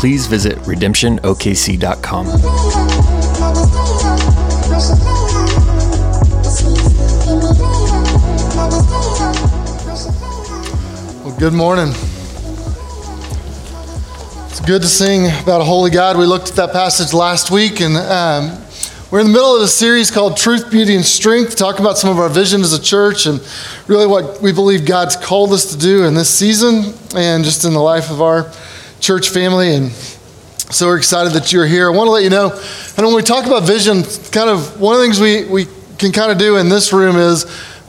please visit redemptionokc.com. Well, good morning. It's good to sing about a holy God. We looked at that passage last week, and um, we're in the middle of a series called Truth, Beauty, and Strength, talking about some of our vision as a church and really what we believe God's called us to do in this season and just in the life of our church family. And so we're excited that you're here. I want to let you know, and when we talk about vision, kind of one of the things we, we can kind of do in this room is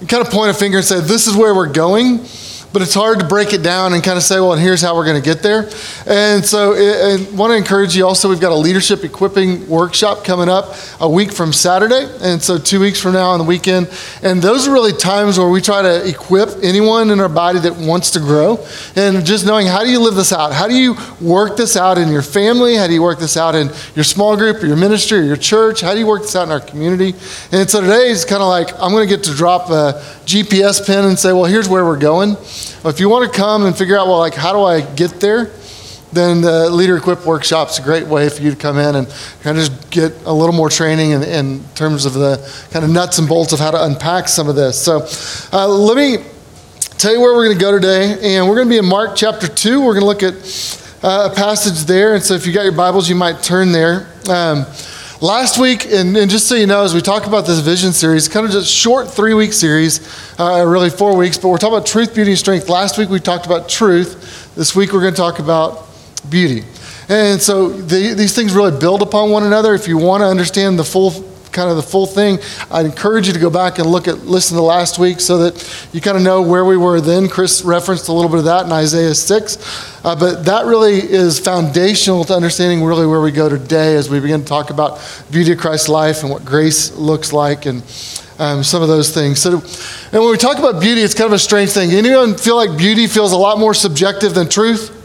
kind of point a finger and say, this is where we're going but it's hard to break it down and kind of say, well, and here's how we're going to get there. And so I want to encourage you also, we've got a leadership equipping workshop coming up a week from Saturday. And so two weeks from now on the weekend. And those are really times where we try to equip anyone in our body that wants to grow. And just knowing how do you live this out? How do you work this out in your family? How do you work this out in your small group, or your ministry, or your church? How do you work this out in our community? And so today is kind of like, I'm going to get to drop a GPS pin and say, well, here's where we're going. If you want to come and figure out, well, like, how do I get there? Then the Leader Equip Workshop's is a great way for you to come in and kind of just get a little more training in, in terms of the kind of nuts and bolts of how to unpack some of this. So uh, let me tell you where we're going to go today. And we're going to be in Mark chapter 2. We're going to look at uh, a passage there. And so if you got your Bibles, you might turn there. Um, Last week, and, and, just so you know, as we talk about this vision series, kind of just short three week series, uh, really four weeks, but we're talking about truth, beauty, and strength. Last week we talked about truth. This week we're going to talk about beauty. And so the, these things really build upon one another. If you want to understand the full kind of the full thing, I'd encourage you to go back and look at listen to last week so that you kind of know where we were then. Chris referenced a little bit of that in Isaiah 6. Uh, but that really is foundational to understanding really where we go today as we begin to talk about beauty of Christ's life and what grace looks like and um, some of those things. So, and when we talk about beauty, it's kind of a strange thing. Anyone feel like beauty feels a lot more subjective than truth?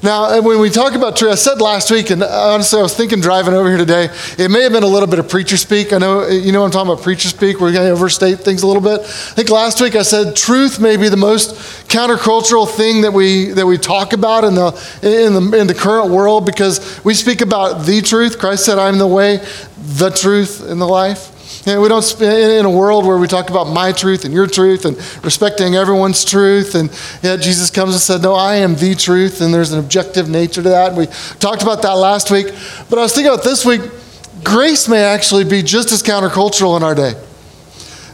Now, when we talk about truth, I said last week, and honestly, I was thinking driving over here today, it may have been a little bit of preacher speak. I know, you know, I'm talking about preacher speak. We're going to overstate things a little bit. I think last week I said truth may be the most countercultural thing that we that we talk about in the in the in the current world because we speak about the truth. Christ said, "I'm the way, the truth, and the life." And we don't in a world where we talk about my truth and your truth and respecting everyone's truth. And yet Jesus comes and said, No, I am the truth. And there's an objective nature to that. And we talked about that last week. But I was thinking about this week, grace may actually be just as countercultural in our day.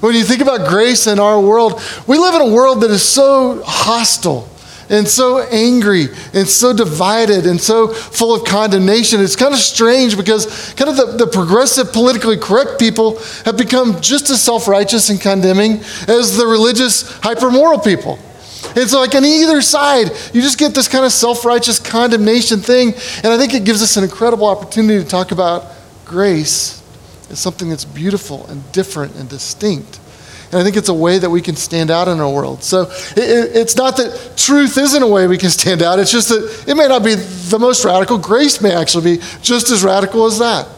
When you think about grace in our world, we live in a world that is so hostile and so angry and so divided and so full of condemnation. It's kind of strange because kind of the, the progressive, politically correct people have become just as self righteous and condemning as the religious, hyper moral people. And so, like on either side, you just get this kind of self righteous condemnation thing. And I think it gives us an incredible opportunity to talk about grace as something that's beautiful and different and distinct. And I think it's a way that we can stand out in our world. So it, it's not that truth isn't a way we can stand out, it's just that it may not be the most radical. Grace may actually be just as radical as that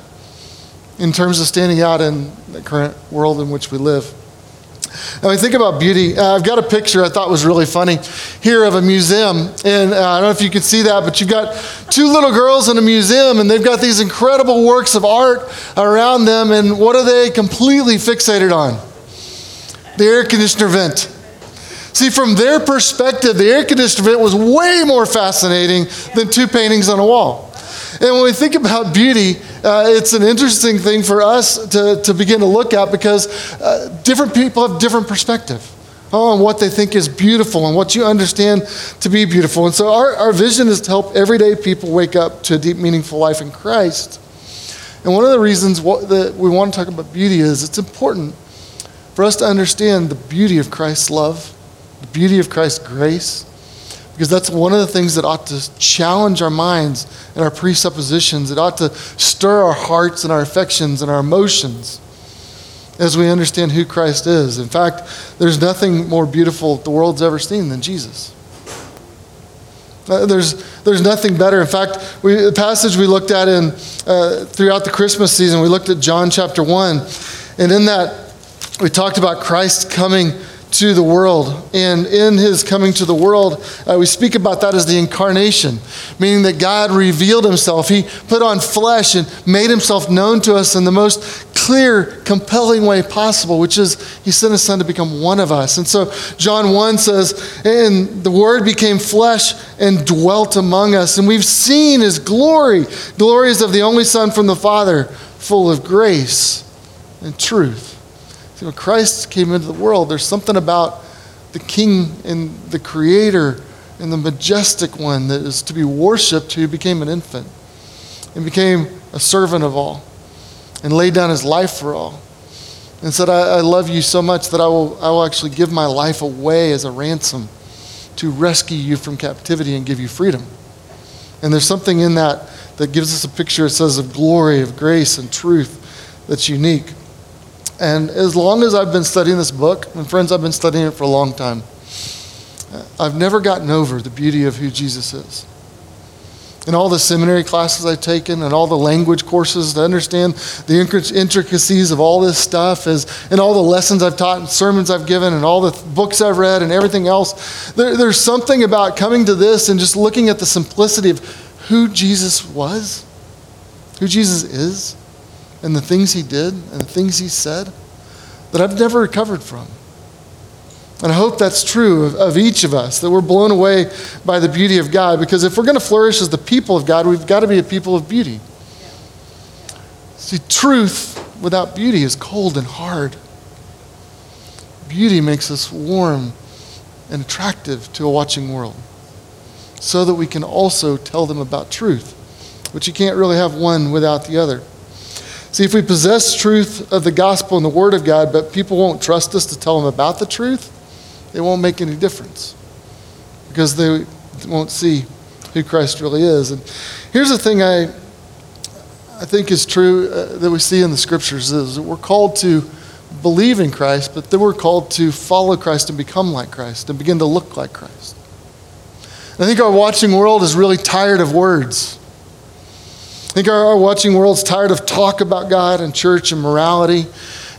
in terms of standing out in the current world in which we live. Now, we think about beauty. Uh, I've got a picture I thought was really funny here of a museum. And uh, I don't know if you can see that, but you've got two little girls in a museum, and they've got these incredible works of art around them. And what are they completely fixated on? The air conditioner vent. See, from their perspective, the air conditioner vent was way more fascinating than two paintings on a wall. And when we think about beauty, uh, it's an interesting thing for us to, to begin to look at because uh, different people have different perspective on what they think is beautiful and what you understand to be beautiful. And so our, our vision is to help everyday people wake up to a deep, meaningful life in Christ. And one of the reasons that we want to talk about beauty is it's important for us to understand the beauty of Christ's love, the beauty of Christ's grace, Because that's one of the things that ought to challenge our minds and our presuppositions. It ought to stir our hearts and our affections and our emotions as we understand who Christ is. In fact, there's nothing more beautiful the world's ever seen than Jesus. Uh, there's, there's nothing better. In fact, we, the passage we looked at in, uh, throughout the Christmas season, we looked at John chapter 1. And in that, we talked about Christ coming to the world. And in his coming to the world, uh, we speak about that as the incarnation, meaning that God revealed himself. He put on flesh and made himself known to us in the most clear, compelling way possible, which is he sent his son to become one of us. And so John 1 says, And the word became flesh and dwelt among us. And we've seen his glory, glories of the only Son from the Father, full of grace and truth. See, when Christ came into the world, there's something about the King and the Creator and the majestic one that is to be worshiped who became an infant and became a servant of all and laid down his life for all and said, I, I love you so much that I will, I will actually give my life away as a ransom to rescue you from captivity and give you freedom. And there's something in that that gives us a picture, it says, of glory, of grace, and truth that's unique. And as long as I've been studying this book, and friends, I've been studying it for a long time, I've never gotten over the beauty of who Jesus is. In all the seminary classes I've taken and all the language courses to understand the intricacies of all this stuff, is, and all the lessons I've taught and sermons I've given and all the books I've read and everything else, there, there's something about coming to this and just looking at the simplicity of who Jesus was, who Jesus is and the things he did and the things he said that I've never recovered from. And I hope that's true of, of, each of us, that we're blown away by the beauty of God. Because if we're going to flourish as the people of God, we've got to be a people of beauty. See, truth without beauty is cold and hard. Beauty makes us warm and attractive to a watching world so that we can also tell them about truth, but you can't really have one without the other. See, if we possess truth of the gospel and the word of God, but people won't trust us to tell them about the truth, it won't make any difference because they won't see who Christ really is. And here's the thing I, I think is true uh, that we see in the scriptures is that we're called to believe in Christ, but then we're called to follow Christ and become like Christ and begin to look like Christ. I think our watching world is really tired of words. Think our, our watching world's tired of talk about God and church and morality.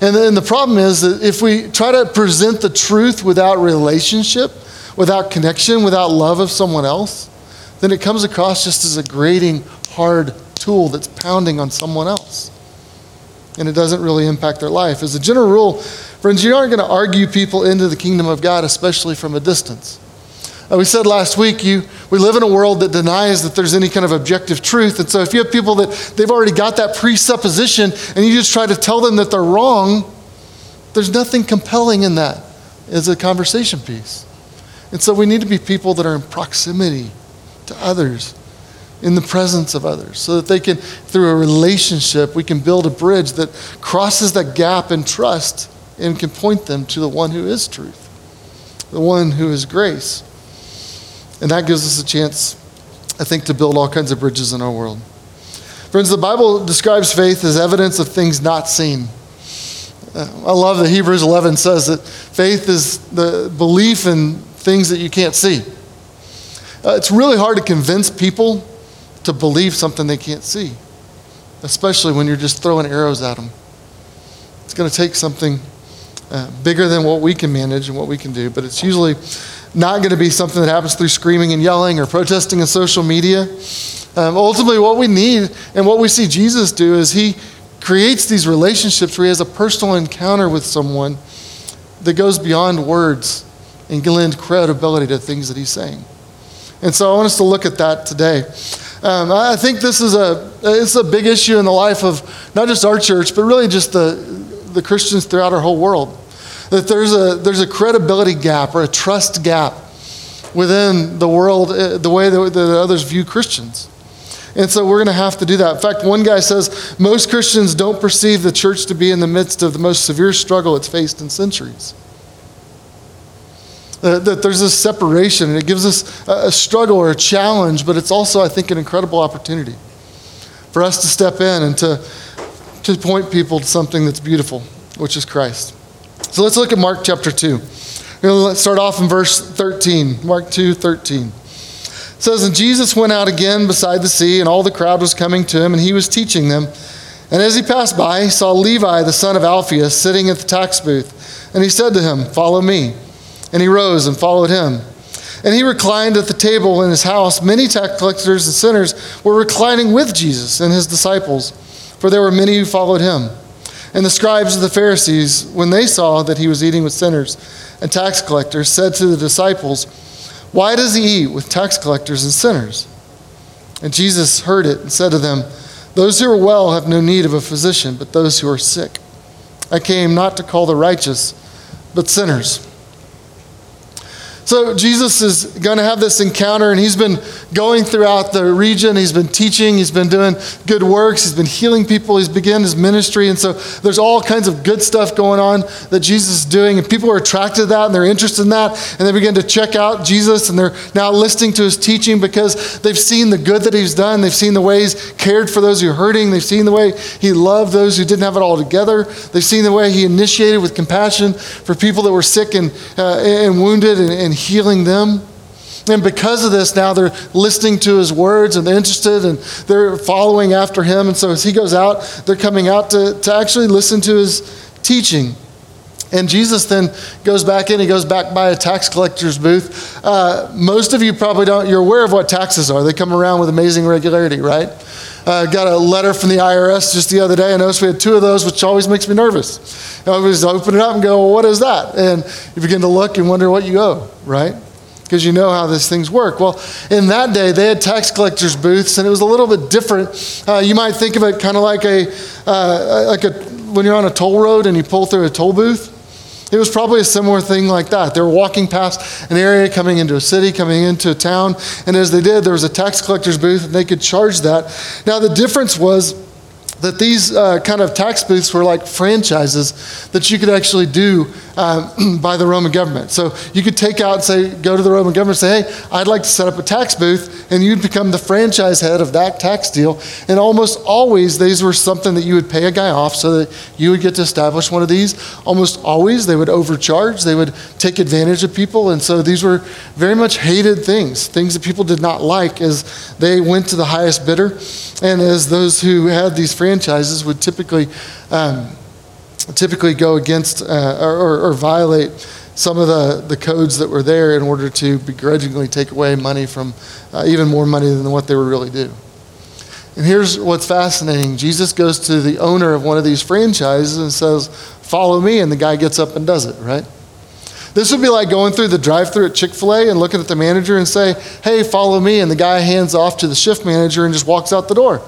And then the problem is that if we try to present the truth without relationship, without connection, without love of someone else, then it comes across just as a grating, hard tool that's pounding on someone else. And it doesn't really impact their life. As a general rule, friends, you aren't going to argue people into the kingdom of God, especially from a distance. Uh, we said last week, you, we live in a world that denies that there's any kind of objective truth. And so if you have people that they've already got that presupposition and you just try to tell them that they're wrong, there's nothing compelling in that as a conversation piece. And so we need to be people that are in proximity to others, in the presence of others, so that they can, through a relationship, we can build a bridge that crosses that gap in trust and can point them to the one who is truth, the one who is grace. And that gives us a chance, I think, to build all kinds of bridges in our world. Friends, the Bible describes faith as evidence of things not seen. Uh, I love that Hebrews 11 says that faith is the belief in things that you can't see. Uh, it's really hard to convince people to believe something they can't see, especially when you're just throwing arrows at them. It's going to take something uh, bigger than what we can manage and what we can do, but it's usually not going to be something that happens through screaming and yelling or protesting on social media. Um, ultimately, what we need and what we see Jesus do is he creates these relationships where he has a personal encounter with someone that goes beyond words and can lend credibility to things that he's saying. And so I want us to look at that today. Um, I think this is a, it's a big issue in the life of not just our church, but really just the, the Christians throughout our whole world. That there's a, there's a credibility gap or a trust gap within the world, uh, the way that, that others view Christians. And so we're going to have to do that. In fact, one guy says most Christians don't perceive the church to be in the midst of the most severe struggle it's faced in centuries. Uh, that there's this separation, and it gives us a, a struggle or a challenge, but it's also, I think, an incredible opportunity for us to step in and to, to point people to something that's beautiful, which is Christ. So let's look at Mark chapter 2. Let's start off in verse 13. Mark 2 13. It says, And Jesus went out again beside the sea, and all the crowd was coming to him, and he was teaching them. And as he passed by, he saw Levi, the son of Alphaeus, sitting at the tax booth. And he said to him, Follow me. And he rose and followed him. And he reclined at the table in his house. Many tax collectors and sinners were reclining with Jesus and his disciples, for there were many who followed him. And the scribes of the Pharisees, when they saw that he was eating with sinners and tax collectors, said to the disciples, Why does he eat with tax collectors and sinners? And Jesus heard it and said to them, Those who are well have no need of a physician, but those who are sick. I came not to call the righteous, but sinners. So Jesus is going to have this encounter, and he's been going throughout the region. He's been teaching, he's been doing good works, he's been healing people, he's begun his ministry. And so there's all kinds of good stuff going on that Jesus is doing, and people are attracted to that and they're interested in that, and they begin to check out Jesus, and they're now listening to his teaching because they've seen the good that he's done. They've seen the ways cared for those who are hurting, they've seen the way he loved those who didn't have it all together, they've seen the way he initiated with compassion for people that were sick and, uh, and wounded and, and healing them. And because of this, now they're listening to his words and they're interested and they're following after him. And so as he goes out, they're coming out to, to actually listen to his teaching. And Jesus then goes back in, he goes back by a tax collector's booth. Uh, most of you probably don't, you're aware of what taxes are. They come around with amazing regularity, right? Uh, got a letter from the IRS just the other day. I noticed we had two of those, which always makes me nervous. I always open it up and go, well, what is that? And you begin to look and wonder what you owe, right? Because you know how these things work. Well, in that day, they had tax collectors' booths, and it was a little bit different. Uh, you might think of it kind of like a, uh, like a, when you're on a toll road and you pull through a toll booth. It was probably a similar thing like that. They were walking past an area, coming into a city, coming into a town, and as they did, there was a tax collector's booth, and they could charge that. Now, the difference was that these uh, kind of tax booths were like franchises that you could actually do um, by the Roman government. So you could take out and say, go to the Roman government and say, hey, I'd like to set up a tax booth, and you'd become the franchise head of that tax deal. And almost always, these were something that you would pay a guy off so that you would get to establish one of these. Almost always, they would overcharge, they would take advantage of people. And so these were very much hated things, things that people did not like as they went to the highest bidder. And as those who had these franchises would typically. Um, typically go against uh, or, or, violate some of the, the codes that were there in order to begrudgingly take away money from uh, even more money than what they were really due. And here's what's fascinating Jesus goes to the owner of one of these franchises and says, Follow me. And the guy gets up and does it, right? This would be like going through the drive through at Chick fil A and looking at the manager and say, Hey, follow me. And the guy hands off to the shift manager and just walks out the door.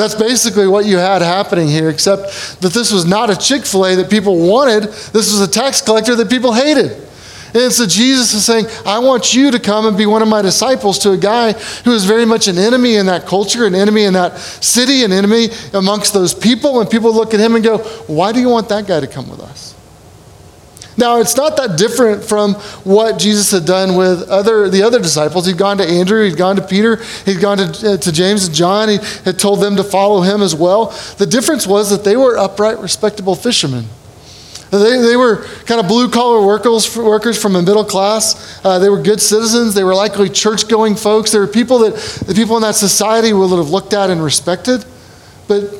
That's basically what you had happening here, except that this was not a Chick fil A that people wanted. This was a tax collector that people hated. And so Jesus is saying, I want you to come and be one of my disciples to a guy who is very much an enemy in that culture, an enemy in that city, an enemy amongst those people. And people look at him and go, Why do you want that guy to come with us? Now, it's not that different from what Jesus had done with other, the other disciples. He'd gone to Andrew, he'd gone to Peter, he'd gone to, uh, to James and John, he had told them to follow him as well. The difference was that they were upright, respectable fishermen. They, they were kind of blue collar workers, workers from a middle class. Uh, they were good citizens. They were likely church going folks. They were people that the people in that society would have looked at and respected. But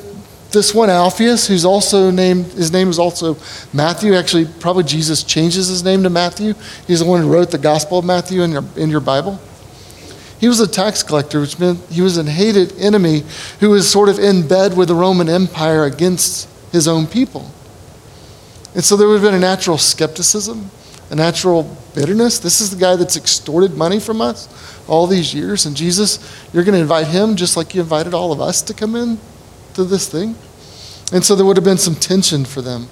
this one Alphaeus, who's also named, his name is also Matthew. Actually, probably Jesus changes his name to Matthew. He's the one who wrote the Gospel of Matthew in your, in your Bible. He was a tax collector, which meant he was a hated enemy who was sort of in bed with the Roman Empire against his own people. And so there would have been a natural skepticism, a natural bitterness. This is the guy that's extorted money from us all these years. And Jesus, you're going to invite him just like you invited all of us to come in to this thing. And so there would have been some tension for them.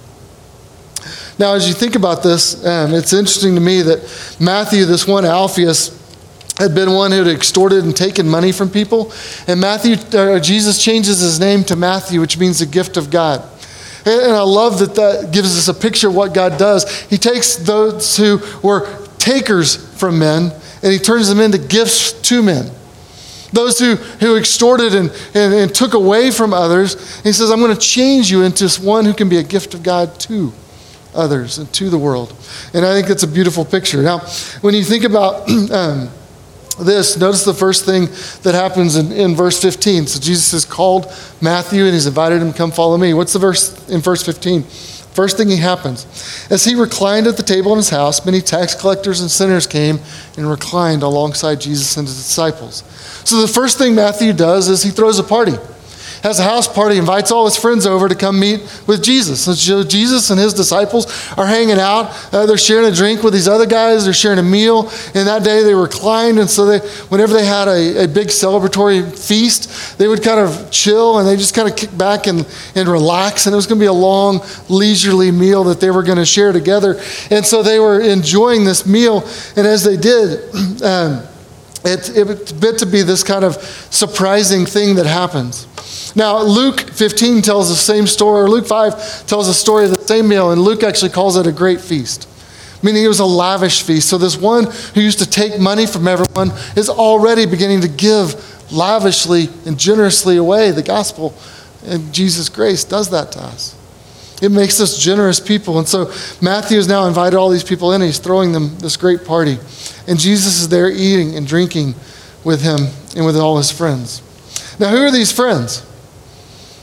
Now, as you think about this, um, it's interesting to me that Matthew, this one Alphaeus, had been one who had extorted and taken money from people. And Matthew, Jesus changes his name to Matthew, which means the gift of God. And I love that that gives us a picture of what God does. He takes those who were takers from men, and he turns them into gifts to men. Those who, who extorted and, and, and took away from others, he says, I'm going to change you into one who can be a gift of God to others and to the world. And I think that's a beautiful picture. Now, when you think about um, this, notice the first thing that happens in, in verse 15. So Jesus has called Matthew and he's invited him, come follow me. What's the verse in verse 15? First thing he happens. As he reclined at the table in his house, many tax collectors and sinners came and reclined alongside Jesus and his disciples. So the first thing Matthew does is he throws a party has a house party, invites all his friends over to come meet with Jesus. And so Jesus and his disciples are hanging out. Uh, they're sharing a drink with these other guys. They're sharing a meal. And that day they reclined. And so they, whenever they had a, a big celebratory feast, they would kind of chill and they just kind of kick back and, and relax. And it was going to be a long, leisurely meal that they were going to share together. And so they were enjoying this meal. And as they did, um, it, it's meant to be this kind of surprising thing that happens. Now, Luke 15 tells the same story, or Luke 5 tells the story of the same meal, and Luke actually calls it a great feast, meaning it was a lavish feast. So, this one who used to take money from everyone is already beginning to give lavishly and generously away the gospel. And Jesus' grace does that to us. It makes us generous people. And so Matthew has now invited all these people in. He's throwing them this great party. And Jesus is there eating and drinking with him and with all his friends. Now, who are these friends?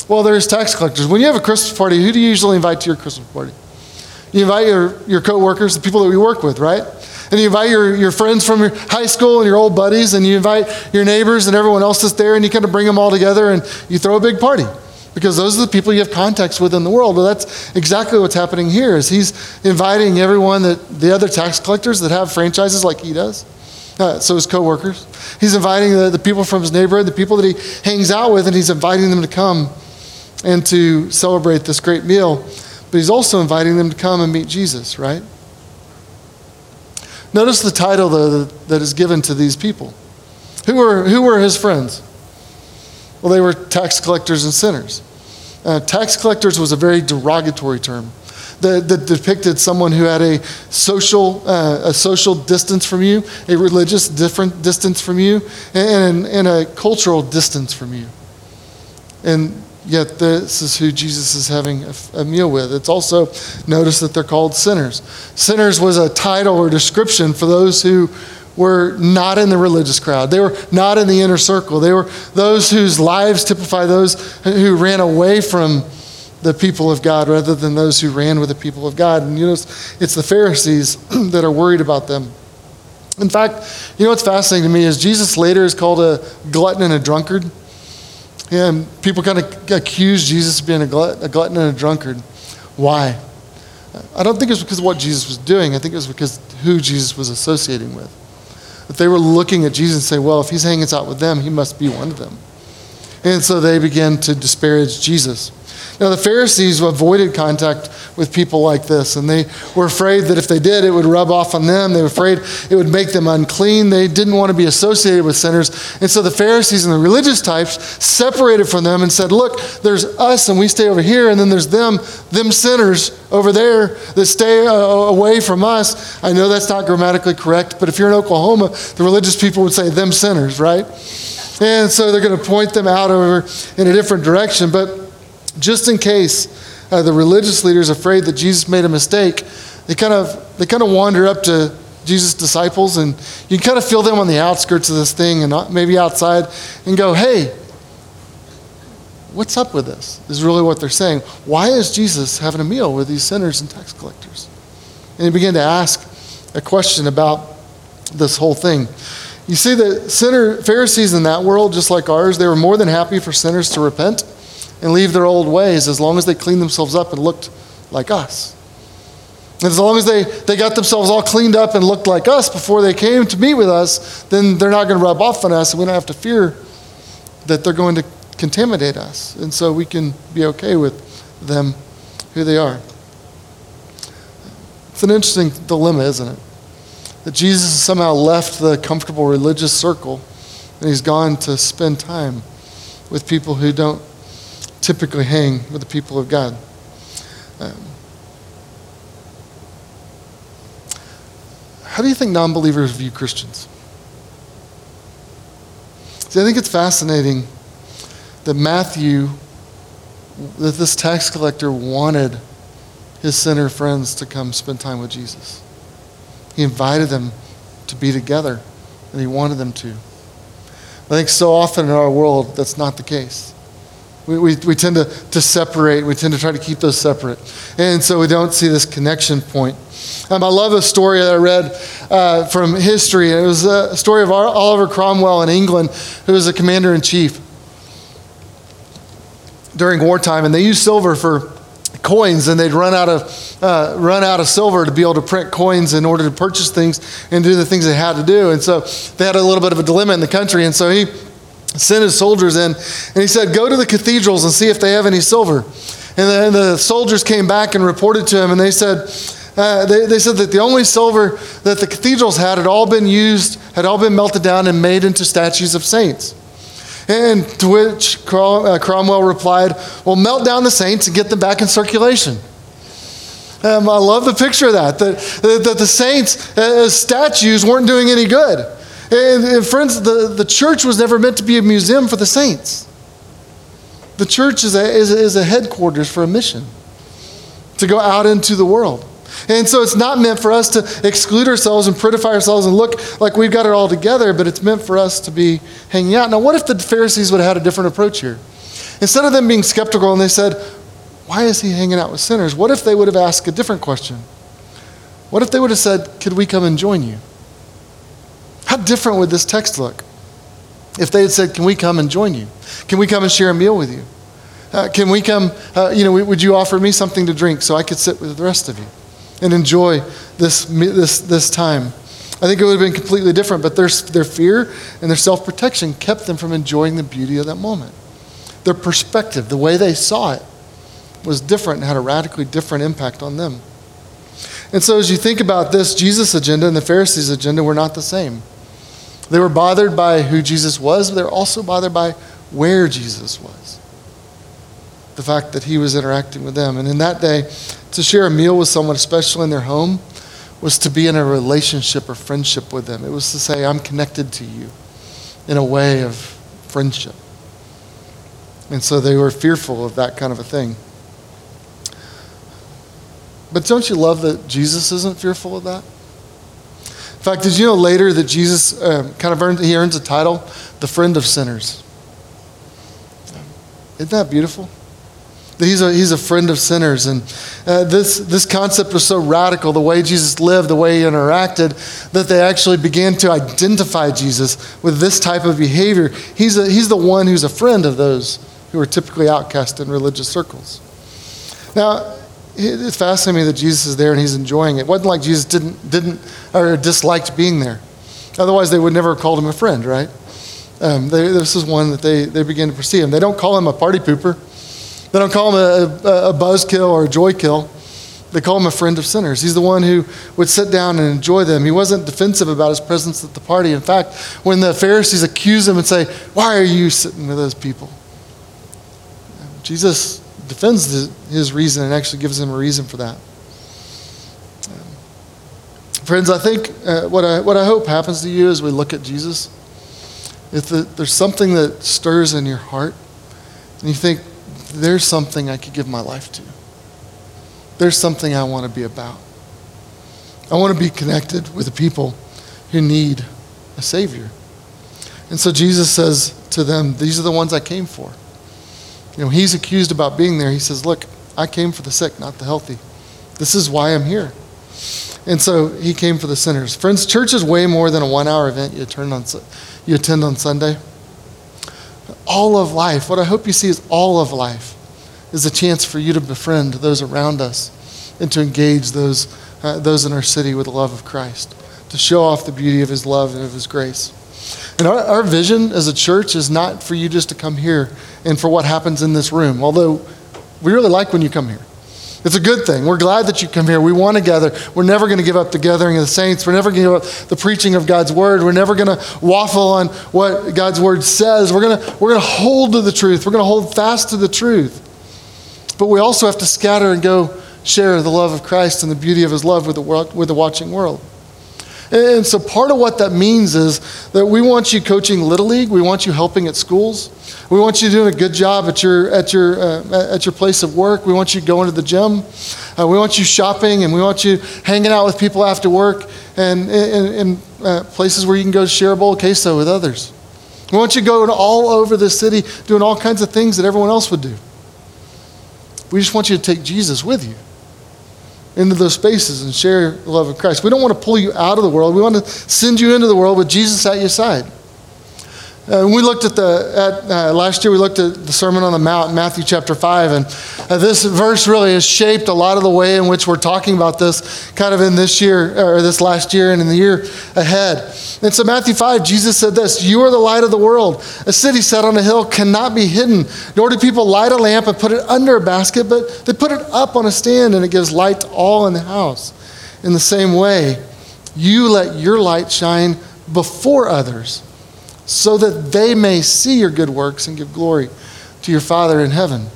Well, there's tax collectors. When you have a Christmas party, who do you usually invite to your Christmas party? You invite your, your coworkers, the people that we work with, right? And you invite your, your friends from your high school and your old buddies, and you invite your neighbors and everyone else that's there, and you kind of bring them all together and you throw a big party. Because those are the people you have contacts with in the world. Well, that's exactly what's happening here is he's inviting everyone that the other tax collectors that have franchises like he does. Uh, so his coworkers. He's inviting the, the people from his neighborhood, the people that he hangs out with, and he's inviting them to come and to celebrate this great meal, but he's also inviting them to come and meet Jesus, right? Notice the title that is given to these people. Who were, who were his friends? Well, they were tax collectors and sinners. Uh, tax collectors was a very derogatory term that, that depicted someone who had a social, uh, a social distance from you, a religious different distance from you, and, and a cultural distance from you. And yet this is who Jesus is having a, a, meal with. It's also notice that they're called sinners. Sinners was a title or description for those who were not in the religious crowd. They were not in the inner circle. They were those whose lives typify those who ran away from the people of God rather than those who ran with the people of God. And you know, it's, the Pharisees that are worried about them. In fact, you know what's fascinating to me is Jesus later is called a glutton and a drunkard. And people kind of accuse Jesus of being a, glut, a glutton and a drunkard. Why? I don't think it's because of what Jesus was doing. I think it was because who Jesus was associating with. That they were looking at Jesus and say, well, if he's hanging out with them, he must be one of them. And so they began to disparage Jesus. Now, the Pharisees avoided contact with people like this, and they were afraid that if they did, it would rub off on them. They were afraid it would make them unclean. They didn't want to be associated with sinners. And so the Pharisees and the religious types separated from them and said, Look, there's us, and we stay over here, and then there's them, them sinners over there that stay uh, away from us. I know that's not grammatically correct, but if you're in Oklahoma, the religious people would say, them sinners, right? And so they're going to point them out over in a different direction. But just in case uh, the religious leaders afraid that Jesus made a mistake, they kind of they kind of wander up to Jesus' disciples, and you kind of feel them on the outskirts of this thing, and maybe outside, and go, "Hey, what's up with this?" Is really what they're saying. Why is Jesus having a meal with these sinners and tax collectors? And he began to ask a question about this whole thing. You see, the sinner Pharisees in that world, just like ours, they were more than happy for sinners to repent and leave their old ways as long as they cleaned themselves up and looked like us. And as long as they, they got themselves all cleaned up and looked like us before they came to meet with us, then they're not going to rub off on us, and we don't have to fear that they're going to contaminate us. And so we can be okay with them who they are. It's an interesting dilemma, isn't it? That Jesus has somehow left the comfortable religious circle and he's gone to spend time with people who don't typically hang with the people of God. Um, How do you think non believers view Christians? See, I think it's fascinating that Matthew, that this tax collector wanted his sinner friends to come spend time with Jesus. He invited them to be together, and he wanted them to. I think so often in our world, that's not the case. We, we, we tend to, to separate, we tend to try to keep those separate. And so we don't see this connection point. Um, I love a story that I read uh, from history. It was a story of Oliver Cromwell in England, who was a commander in chief during wartime, and they used silver for coins, and they'd run out of uh, run out of silver to be able to print coins in order to purchase things and do the things they had to do. And so they had a little bit of a dilemma in the country, and so he sent his soldiers in, and he said, "Go to the cathedrals and see if they have any silver." And the, the soldiers came back and reported to him, and they said. Uh, they, they said that the only silver that the cathedrals had had all been used, had all been melted down and made into statues of saints. And to which uh, Cromwell replied, Well, melt down the saints and get them back in circulation. Um, I love the picture of that, that, that the saints as statues weren't doing any good. And, and friends, the, the church was never meant to be a museum for the saints. The church is a, is, a, is a headquarters for a mission to go out into the world. And so it's not meant for us to exclude ourselves and prettify ourselves and look like we've got it all together, but it's meant for us to be hanging out. Now, what if the Pharisees would have had a different approach here? Instead of them being skeptical and they said, Why is he hanging out with sinners? What if they would have asked a different question? What if they would have said, Could we come and join you? How different would this text look? If they had said, Can we come and join you? Can we come and share a meal with you? Uh, can we come, uh, you know, would you offer me something to drink so I could sit with the rest of you? and enjoy this, this, this time. I think it would have been completely different, but their, their fear and their self protection kept them from enjoying the beauty of that moment. Their perspective, the way they saw it, was different and had a radically different impact on them. And so, as you think about this, Jesus' agenda and the Pharisees' agenda were not the same. They were bothered by who Jesus was, but they were also bothered by where Jesus was. The fact that he was interacting with them. And in that day, to share a meal with someone, especially in their home, was to be in a relationship or friendship with them. It was to say, I'm connected to you in a way of friendship. And so they were fearful of that kind of a thing. But don't you love that Jesus isn't fearful of that? In fact, did you know later that Jesus um, kind of earned, he earns a title, the friend of sinners? Isn't that beautiful? That he's a, he's a friend of sinners. And uh, this, this concept was so radical, the way Jesus lived, the way he interacted, that they actually began to identify Jesus with this type of behavior. He's, a, he's the one who's a friend of those who are typically outcast in religious circles. Now, it's fascinating me that Jesus is there and he's enjoying it. It wasn't like Jesus didn't, didn't or disliked being there. Otherwise, they would never have called him a friend, right? Um, they, this is one that they, they begin to perceive him. They don't call him a party pooper. They don't call him a, a, a buzzkill or a joy kill. They call him a friend of sinners. He's the one who would sit down and enjoy them. He wasn't defensive about his presence at the party. In fact, when the Pharisees accuse him and say, Why are you sitting with those people? Jesus defends his reason and actually gives him a reason for that. Friends, I think uh, what, I, what I hope happens to you as we look at Jesus, if the, there's something that stirs in your heart, and you think, there's something I could give my life to. There's something I want to be about. I want to be connected with the people who need a Savior. And so Jesus says to them, These are the ones I came for. You know, he's accused about being there. He says, Look, I came for the sick, not the healthy. This is why I'm here. And so he came for the sinners. Friends, church is way more than a one hour event you attend on, you attend on Sunday all of life, what I hope you see is all of life, is a chance for you to befriend those around us and to engage those, uh, those in our city with the love of Christ, to show off the beauty of His love and of His grace. And our, our vision as a church is not for you just to come here and for what happens in this room, although we really like when you come here. It's a good thing. We're glad that you come here. We want to gather. We're never going to give up the gathering of the saints. We're never going to give up the preaching of God's word. We're never going to waffle on what God's word says. We're going to, we're going to hold to the truth. We're going to hold fast to the truth. But we also have to scatter and go share the love of Christ and the beauty of his love with the, world, with the watching world. And so part of what that means is that we want you coaching Little League, we want you helping at schools, we want you doing a good job at your, at your, uh, at your place of work, we want you going to the gym, uh, we want you shopping, and we want you hanging out with people after work and in uh, places where you can go share a bowl of queso with others. We want you going all over the city doing all kinds of things that everyone else would do. We just want you to take Jesus with you into those spaces and share the love of Christ. We don't want to pull you out of the world. We want to send you into the world with Jesus at your side. Uh, we looked at the at, uh, last year. We looked at the Sermon on the Mount, Matthew chapter five, and uh, this verse really has shaped a lot of the way in which we're talking about this, kind of in this year or this last year and in the year ahead. And so, Matthew five, Jesus said this: "You are the light of the world. A city set on a hill cannot be hidden. Nor do people light a lamp and put it under a basket, but they put it up on a stand, and it gives light to all in the house. In the same way, you let your light shine before others." So that they may see your good works and give glory to your Father in heaven.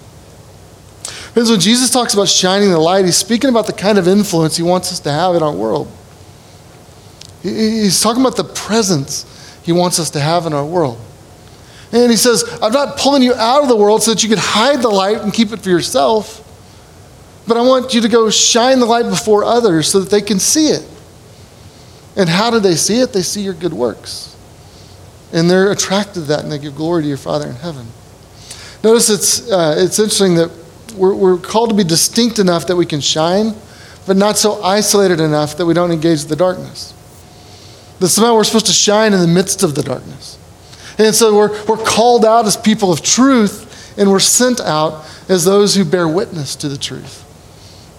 Friends, when Jesus talks about shining the light, he's speaking about the kind of influence he wants us to have in our world. He's talking about the presence he wants us to have in our world. And he says, I'm not pulling you out of the world so that you can hide the light and keep it for yourself, but I want you to go shine the light before others so that they can see it. And how do they see it? They see your good works. And they're attracted to that and they give glory to your Father in heaven. Notice it's, uh, it's interesting that we're, we're called to be distinct enough that we can shine, but not so isolated enough that we don't engage the darkness. That somehow we're supposed to shine in the midst of the darkness. And so we're, we're called out as people of truth, and we're sent out as those who bear witness to the truth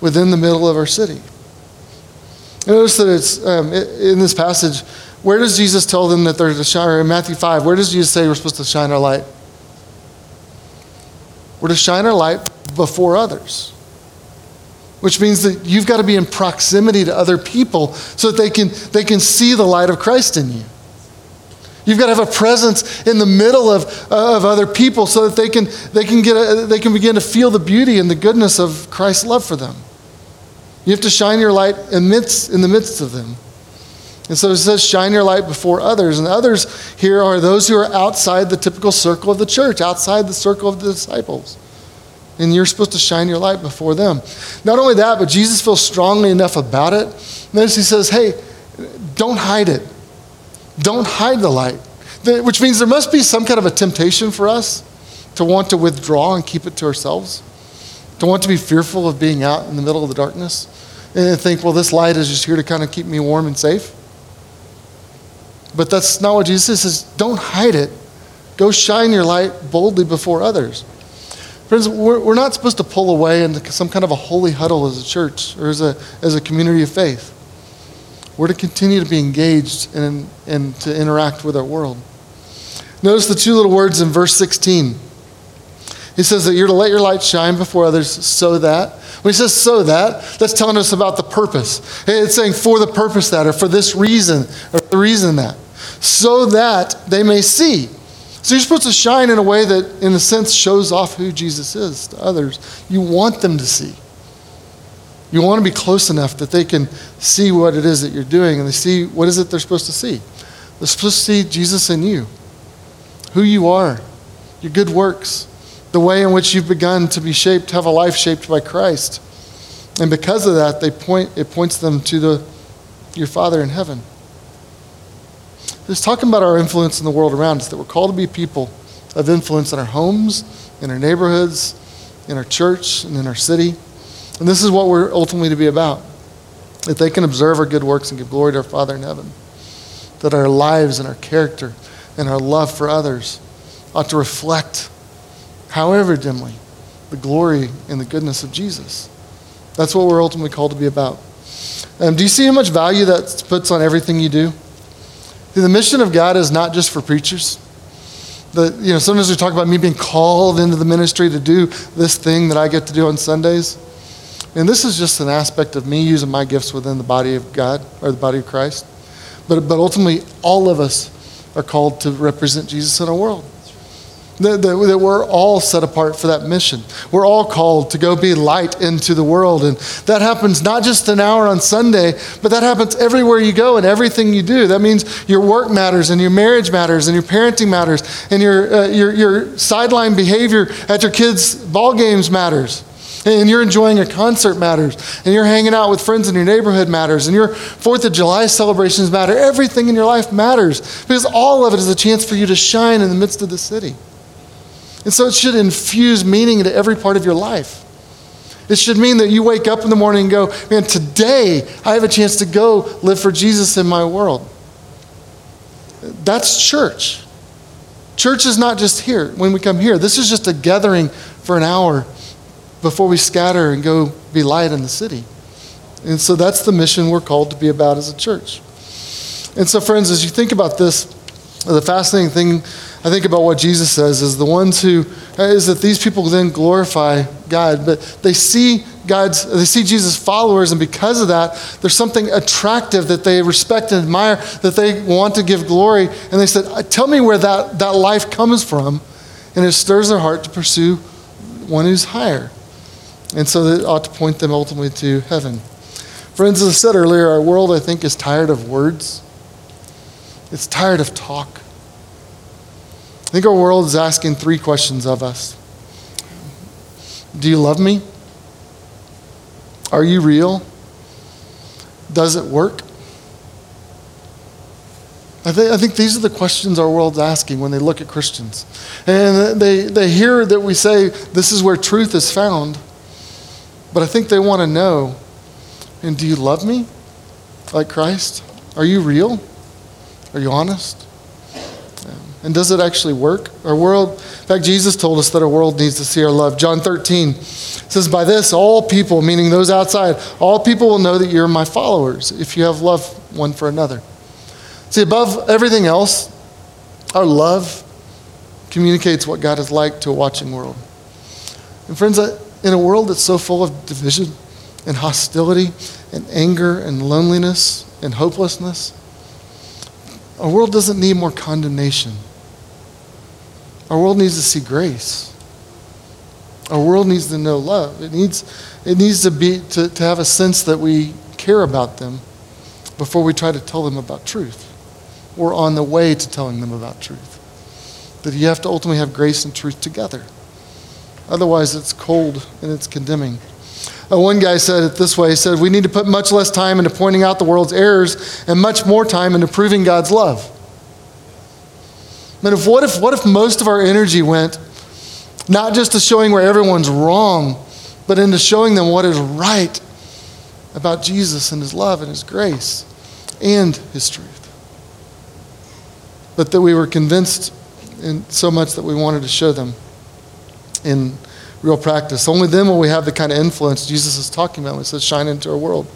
within the middle of our city. Notice that it's um, in this passage, where does Jesus tell them that they're to shine? In Matthew 5, where does Jesus say we're supposed to shine our light? We're to shine our light before others. Which means that you've got to be in proximity to other people so that they can, they can see the light of Christ in you. You've got to have a presence in the middle of, of other people so that they can, they, can get a, they can begin to feel the beauty and the goodness of Christ's love for them. You have to shine your light amidst, in the midst of them. And so it says, shine your light before others. And others here are those who are outside the typical circle of the church, outside the circle of the disciples. And you're supposed to shine your light before them. Not only that, but Jesus feels strongly enough about it. Notice he says, hey, don't hide it. Don't hide the light. Which means there must be some kind of a temptation for us to want to withdraw and keep it to ourselves, to want to be fearful of being out in the middle of the darkness, and think, well, this light is just here to kind of keep me warm and safe. But that's not what Jesus says. Don't hide it. Go shine your light boldly before others. Friends, we're, we're not supposed to pull away into some kind of a holy huddle as a church or as a, as a community of faith. We're to continue to be engaged and, and to interact with our world. Notice the two little words in verse 16. He says that you're to let your light shine before others so that. When he says so that, that's telling us about the purpose. It's saying for the purpose that, or for this reason, or the reason that so that they may see. So you're supposed to shine in a way that, in a sense, shows off who Jesus is to others. You want them to see. You want to be close enough that they can see what it is that you're doing and they see what is it they're supposed to see. They're supposed to see Jesus in you, who you are, your good works, the way in which you've begun to be shaped, have a life shaped by Christ. And because of that, they point, it points them to the, your Father in heaven. It's talking about our influence in the world around us, that we're called to be people of influence in our homes, in our neighborhoods, in our church, and in our city. And this is what we're ultimately to be about that they can observe our good works and give glory to our Father in heaven. That our lives and our character and our love for others ought to reflect, however dimly, the glory and the goodness of Jesus. That's what we're ultimately called to be about. Um, do you see how much value that puts on everything you do? The mission of God is not just for preachers. The, you know, sometimes we talk about me being called into the ministry to do this thing that I get to do on Sundays. And this is just an aspect of me using my gifts within the body of God or the body of Christ. But, but ultimately, all of us are called to represent Jesus in our world. That, that, that, we're all set apart for that mission. We're all called to go be light into the world. And that happens not just an hour on Sunday, but that happens everywhere you go and everything you do. That means your work matters and your marriage matters and your parenting matters and your, uh, your, your sideline behavior at your kids' ball games matters and you're enjoying a concert matters, and you're hanging out with friends in your neighborhood matters, and your Fourth of July celebrations matter. Everything in your life matters because all of it is a chance for you to shine in the midst of the city. And so it should infuse meaning into every part of your life. It should mean that you wake up in the morning and go, man, today I have a chance to go live for Jesus in my world. That's church. Church is not just here when we come here. This is just a gathering for an hour before we scatter and go be light in the city. And so that's the mission we're called to be about as a church. And so, friends, as you think about this, the fascinating thing I think about what Jesus says is the ones who uh, is that these people then glorify God, but they see God's they see Jesus' followers, and because of that, there's something attractive that they respect and admire that they want to give glory. And they said, uh, Tell me where that, that life comes from. And it stirs their heart to pursue one who's higher. And so that ought to point them ultimately to heaven. Friends, as I said earlier, our world, I think, is tired of words. It's tired of talk. I think our world is asking three questions of us Do you love me? Are you real? Does it work? I, th- I think these are the questions our world's asking when they look at Christians. And they, they hear that we say, This is where truth is found. But I think they want to know and do you love me like Christ? Are you real? Are you honest? And does it actually work? Our world, in fact, Jesus told us that our world needs to see our love. John 13 says, By this, all people, meaning those outside, all people will know that you're my followers if you have love one for another. See, above everything else, our love communicates what God is like to a watching world. And friends, uh, in a world that's so full of division and hostility and anger and loneliness and hopelessness, our world doesn't need more condemnation. Our world needs to see grace. Our world needs to know love. It needs, it needs to, be, to, to have a sense that we care about them before we try to tell them about truth. We're on the way to telling them about truth. That you have to ultimately have grace and truth together. Otherwise, it's cold and it's condemning. Uh, one guy said it this way He said, We need to put much less time into pointing out the world's errors and much more time into proving God's love. But if, what, if, what if most of our energy went not just to showing where everyone's wrong, but into showing them what is right about Jesus and his love and his grace and his truth? But that we were convinced in so much that we wanted to show them in real practice. Only then will we have the kind of influence Jesus is talking about when he says, shine into our world.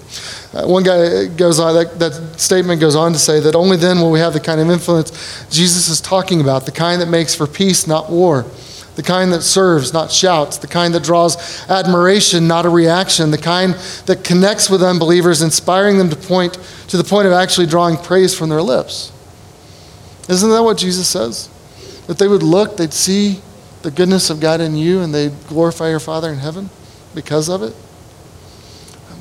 Uh, one guy goes on, that, that statement goes on to say that only then will we have the kind of influence Jesus is talking about, the kind that makes for peace, not war. The kind that serves, not shouts. The kind that draws admiration, not a reaction. The kind that connects with unbelievers, inspiring them to point to the point of actually drawing praise from their lips. Isn't that what Jesus says? That they would look, they'd see the goodness of God in you and they glorify your Father in heaven because of it?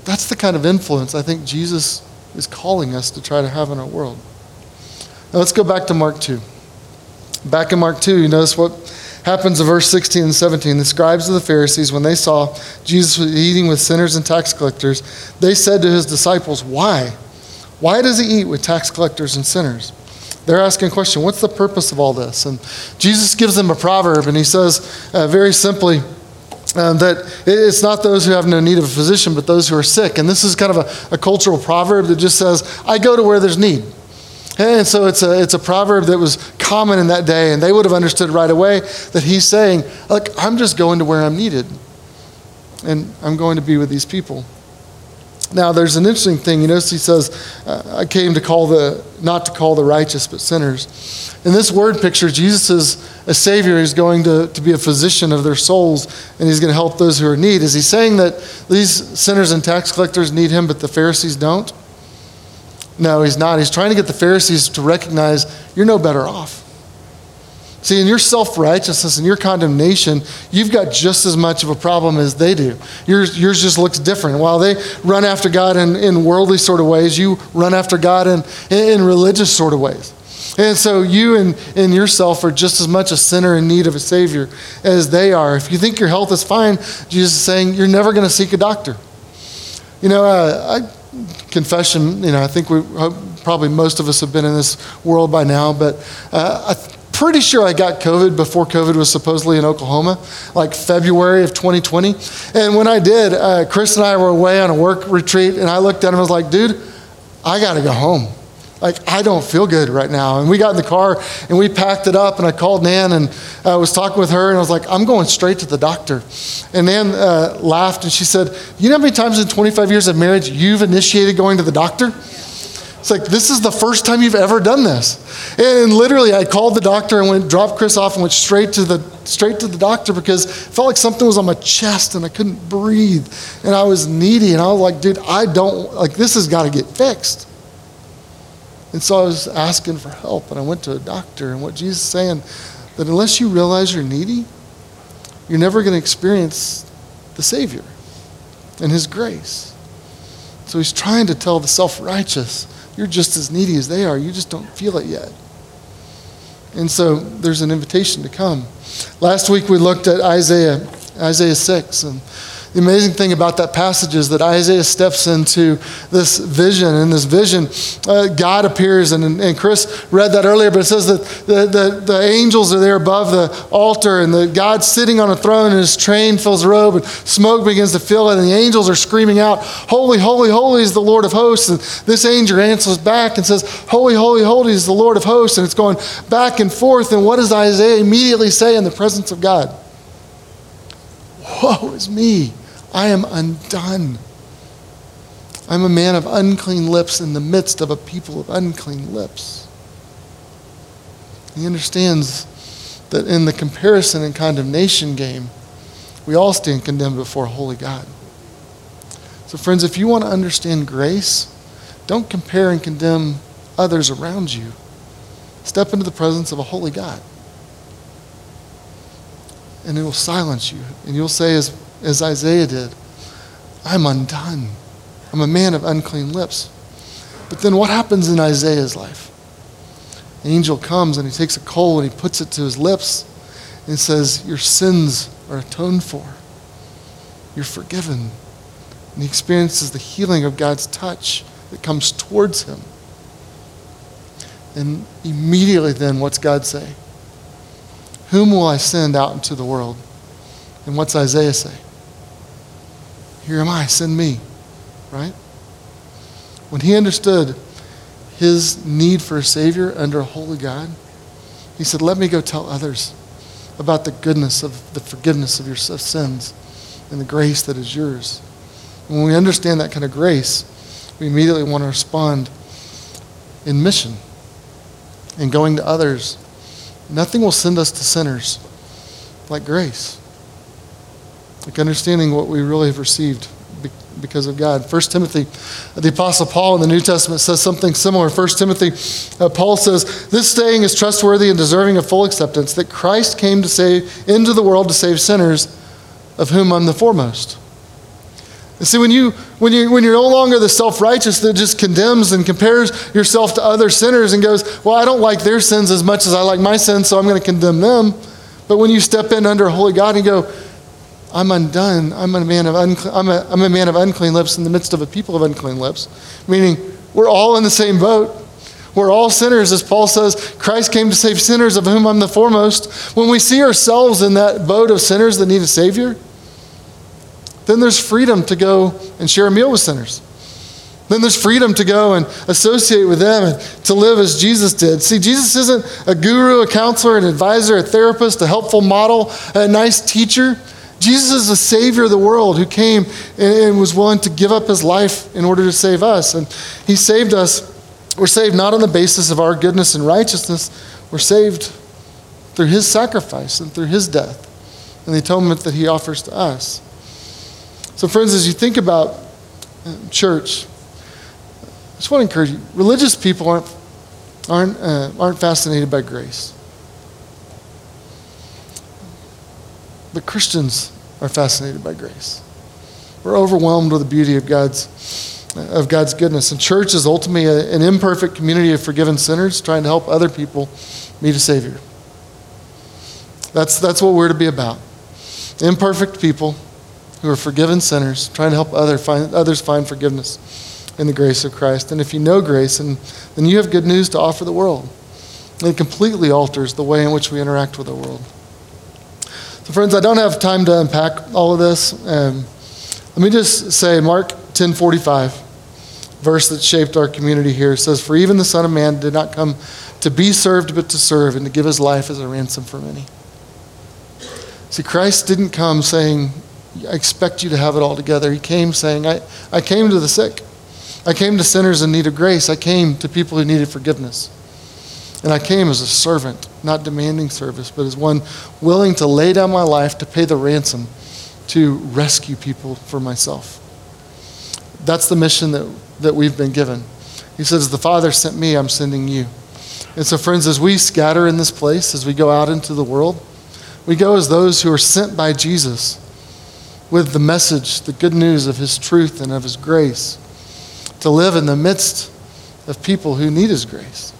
That's the kind of influence I think Jesus is calling us to try to have in our world. Now let's go back to Mark 2. Back in Mark 2, you notice what happens in verse 16 and 17. The scribes of the Pharisees, when they saw Jesus was eating with sinners and tax collectors, they said to his disciples, Why? Why does he eat with tax collectors and sinners? They're asking a question what's the purpose of all this? And Jesus gives them a proverb, and he says uh, very simply, uh, that it's not those who have no need of a physician, but those who are sick. And this is kind of a, a cultural proverb that just says, I go to where there's need. And so it's a, it's a proverb that was common in that day, and they would have understood right away that he's saying, Look, I'm just going to where I'm needed, and I'm going to be with these people. Now, there's an interesting thing. You notice he says, uh, I came to call the, not to call the righteous, but sinners. In this word picture, Jesus is a Savior He's going to, to be a physician of their souls, and he's going to help those who are in need. Is he saying that these sinners and tax collectors need him, but the Pharisees don't? No, he's not. He's trying to get the Pharisees to recognize you're no better off. See, in your self righteousness and your condemnation, you've got just as much of a problem as they do. Yours, yours just looks different. While they run after God in, in worldly sort of ways, you run after God in, in religious sort of ways. And so you and, and yourself are just as much a sinner in need of a Savior as they are. If you think your health is fine, Jesus is saying you're never going to seek a doctor. You know, uh, I, confession, you know, I think we probably most of us have been in this world by now, but uh, I pretty sure I got COVID before COVID was supposedly in Oklahoma, like February of 2020. And when I did, uh, Chris and I were away on a work retreat, and I looked at him and was like, dude, I got to go home. Like, I don't feel good right now. And we got in the car and we packed it up, and I called Nan and I uh, was talking with her, and I was like, I'm going straight to the doctor. And Nan uh, laughed and she said, You know how many times in 25 years of marriage you've initiated going to the doctor? It's like, this is the first time you've ever done this. And literally, I called the doctor and went, dropped Chris off and went straight to the, straight to the doctor because it felt like something was on my chest and I couldn't breathe. And I was needy. And I was like, dude, I don't, like, this has got to get fixed. And so I was asking for help and I went to a doctor. And what Jesus is saying, that unless you realize you're needy, you're never going to experience the Savior and His grace. So he's trying to tell the self righteous you're just as needy as they are. You just don't feel it yet. And so there's an invitation to come. Last week we looked at Isaiah, Isaiah 6, and the amazing thing about that passage is that Isaiah steps into this vision. In this vision, uh, God appears, and, and Chris read that earlier, but it says that the, the, the angels are there above the altar, and the God's sitting on a throne, and his train fills the robe, and smoke begins to fill it, and the angels are screaming out, Holy, holy, holy is the Lord of hosts. And this angel answers back and says, Holy, holy, holy is the Lord of hosts. And it's going back and forth. And what does Isaiah immediately say in the presence of God? Woe is me. I am undone. I'm a man of unclean lips in the midst of a people of unclean lips. He understands that in the comparison and condemnation game, we all stand condemned before holy God. So, friends, if you want to understand grace, don't compare and condemn others around you. Step into the presence of a holy God. And it will silence you. And you'll say, as as Isaiah did. I'm undone. I'm a man of unclean lips. But then what happens in Isaiah's life? An angel comes and he takes a coal and he puts it to his lips and says, Your sins are atoned for. You're forgiven. And he experiences the healing of God's touch that comes towards him. And immediately then, what's God say? Whom will I send out into the world? And what's Isaiah say? Here am I, send me. Right? When he understood his need for a Savior under a holy God, he said, Let me go tell others about the goodness of the forgiveness of your sins and the grace that is yours. When we understand that kind of grace, we immediately want to respond in mission and going to others. Nothing will send us to sinners like grace like understanding what we really have received because of God. 1 Timothy, the Apostle Paul in the New Testament says something similar. 1 Timothy, uh, Paul says, This saying is trustworthy and deserving of full acceptance that Christ came to save into the world to save sinners, of whom I'm the foremost. And see, when, you, when, you, when you're no longer the self righteous that just condemns and compares yourself to other sinners and goes, Well, I don't like their sins as much as I like my sins, so I'm going to condemn them. But when you step in under holy God and go, I'm undone. I'm a man of unclean, I'm a, I'm a man of unclean lips in the midst of a people of unclean lips. Meaning, we're all in the same boat. We're all sinners, as Paul says. Christ came to save sinners, of whom I'm the foremost. When we see ourselves in that boat of sinners that need a Savior, then there's freedom to go and share a meal with sinners. Then there's freedom to go and associate with them and to live as Jesus did. See, Jesus isn't a guru, a counselor, an advisor, a therapist, a helpful model, a nice teacher. Jesus is the Savior of the world who came and was willing to give up his life in order to save us. And he saved us. We're saved not on the basis of our goodness and righteousness, we're saved through his sacrifice and through his death and the atonement that he offers to us. So, friends, as you think about uh, church, I just want to encourage you religious people aren't, aren't, uh, aren't fascinated by grace. But Christians are fascinated by grace. We're overwhelmed with the beauty of God's, of God's goodness. And church is ultimately a, an imperfect community of forgiven sinners trying to help other people meet a Savior. That's, that's what we're to be about. Imperfect people who are forgiven sinners trying to help other find, others find forgiveness in the grace of Christ. And if you know grace, and, then you have good news to offer the world. It completely alters the way in which we interact with the world. So, friends, I don't have time to unpack all of this. Um, let me just say, Mark 10:45, verse that shaped our community here, says, "For even the Son of Man did not come to be served, but to serve, and to give his life as a ransom for many." See, Christ didn't come saying, "I expect you to have it all together." He came saying, "I, I came to the sick." I came to sinners in need of grace. I came to people who needed forgiveness. And I came as a servant, not demanding service, but as one willing to lay down my life to pay the ransom to rescue people for myself. That's the mission that, that we've been given. He says, The Father sent me, I'm sending you. And so, friends, as we scatter in this place, as we go out into the world, we go as those who are sent by Jesus with the message, the good news of his truth and of his grace to live in the midst of people who need His grace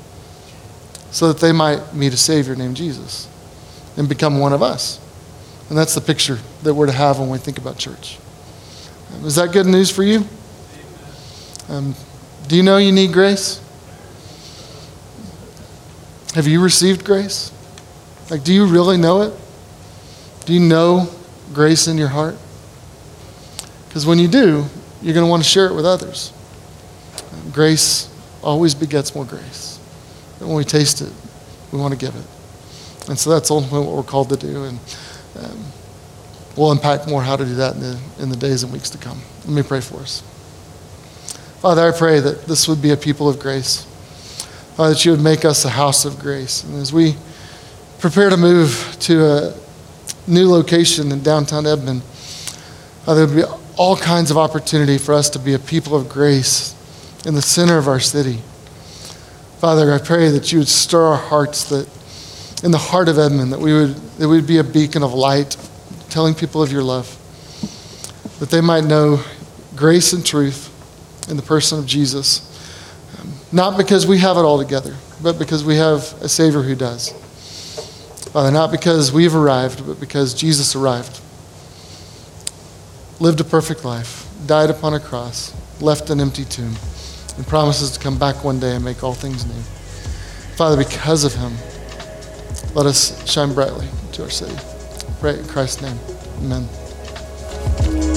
so that they might meet a Savior named Jesus and become one of us. And that's the picture that we're to have when we think about church. Um, is that good news for you? Um, do you know you need grace? Have you received grace? Like, do you really know it? Do you know grace in your heart? Because when you do, you're going to want to share it with others grace always begets more grace. And when we taste it, we want to give it. And so that's ultimately what we're called to do. And um, we'll unpack more how to do that in the, in the days and weeks to come. Let me pray for us. Father, I pray that this would be a people of grace. Father, that you would make us a house of grace. And as we prepare to move to a new location in downtown Edmond, Father, there would be all kinds of opportunity for us to be a people of grace in the center of our city. Father, I pray that you would stir our hearts that in the heart of Edmond, that we would, that we would be a beacon of light, telling people of your love, that they might know grace and truth in the person of Jesus. Um, not because we have it all together, but because we have a Savior who does. Father, not because we've arrived, but because Jesus arrived, lived a perfect life, died upon a cross, left an empty tomb and promises to come back one day and make all things new. Father, because of him, let us shine brightly to our city. Pray in Christ's name. Amen.